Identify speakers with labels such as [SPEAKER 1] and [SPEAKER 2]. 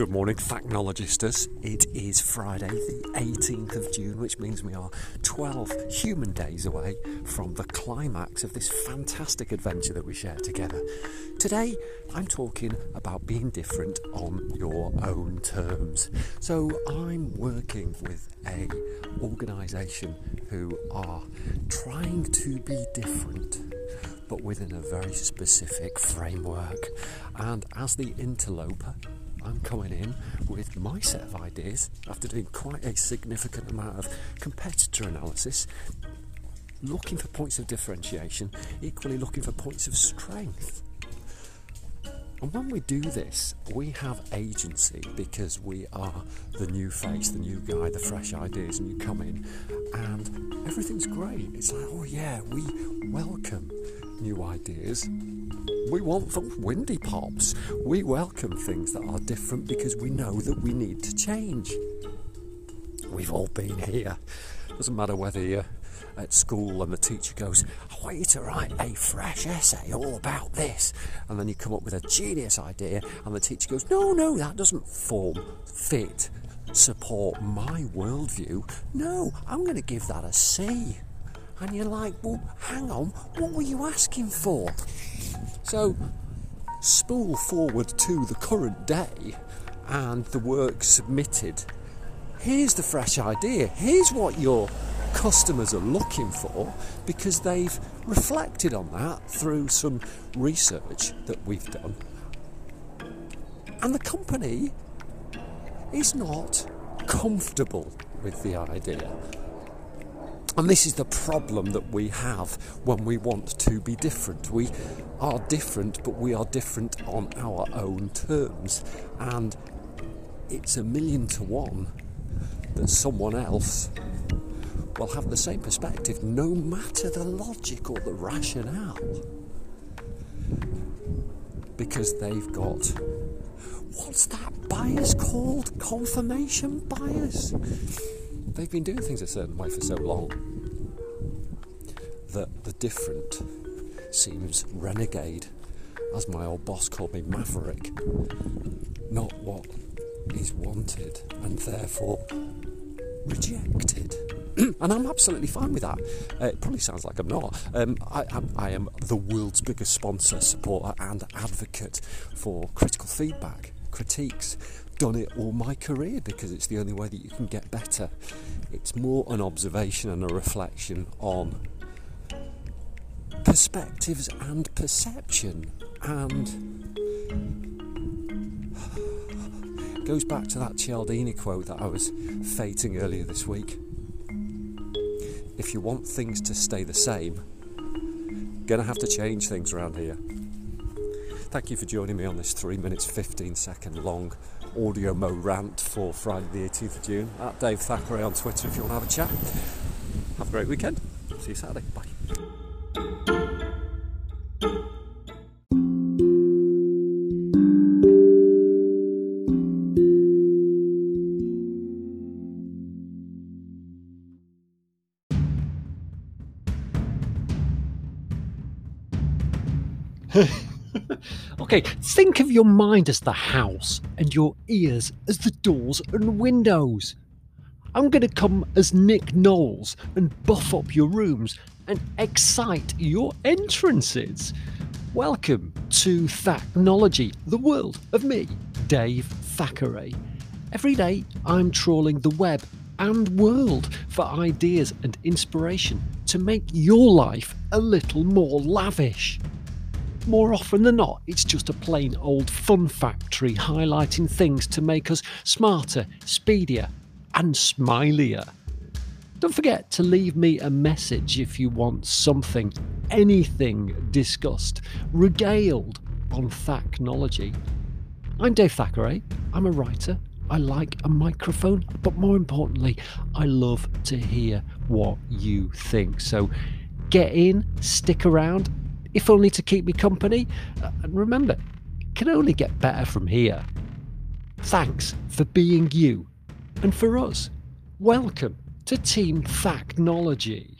[SPEAKER 1] Good morning, Thachnologistas. It is Friday, the 18th of June, which means we are 12 human days away from the climax of this fantastic adventure that we share together. Today, I'm talking about being different on your own terms. So, I'm working with a organisation who are trying to be different but within a very specific framework. And as the interloper, I'm coming in with my set of ideas after doing quite a significant amount of competitor analysis, looking for points of differentiation, equally looking for points of strength. And when we do this, we have agency because we are the new face, the new guy, the fresh ideas, and you come in and everything's great. It's like, oh yeah, we welcome new ideas. We want the windy pops. We welcome things that are different because we know that we need to change. We've all been here. Doesn't matter whether you're at school and the teacher goes, I want you to write a fresh essay all about this. And then you come up with a genius idea, and the teacher goes, No, no, that doesn't form, fit, support my worldview. No, I'm going to give that a C. And you're like, Well, hang on, what were you asking for? So, spool forward to the current day and the work submitted. Here's the fresh idea. Here's what your customers are looking for because they've reflected on that through some research that we've done. And the company is not comfortable with the idea. And this is the problem that we have when we want to be different. We are different, but we are different on our own terms. And it's a million to one that someone else will have the same perspective no matter the logic or the rationale. Because they've got what's that bias called? Confirmation bias. They've been doing things a certain way for so long that the different seems renegade, as my old boss called me, maverick, not what is wanted and therefore rejected. and I'm absolutely fine with that. Uh, it probably sounds like I'm not. Um, I, I, I am the world's biggest sponsor, supporter, and advocate for critical feedback, critiques. Done it all my career because it's the only way that you can get better. It's more an observation and a reflection on perspectives and perception and goes back to that Cialdini quote that I was fating earlier this week. If you want things to stay the same, you're gonna have to change things around here. Thank you for joining me on this 3 minutes 15 second long audio mo rant for Friday the 18th of June. At Dave Thackeray on Twitter if you want to have a chat. Have a great weekend. See you Saturday. Bye.
[SPEAKER 2] okay, think of your mind as the house and your ears as the doors and windows. I'm going to come as Nick Knowles and buff up your rooms and excite your entrances. Welcome to Thachnology, the world of me, Dave Thackeray. Every day I'm trawling the web and world for ideas and inspiration to make your life a little more lavish. More often than not, it's just a plain old fun factory highlighting things to make us smarter, speedier, and smilier. Don't forget to leave me a message if you want something, anything discussed, regaled on Thachnology. I'm Dave Thackeray. Eh? I'm a writer. I like a microphone, but more importantly, I love to hear what you think. So get in, stick around, if only to keep me company. Uh, and remember, it can only get better from here. Thanks for being you. And for us, welcome to Team Thachnology.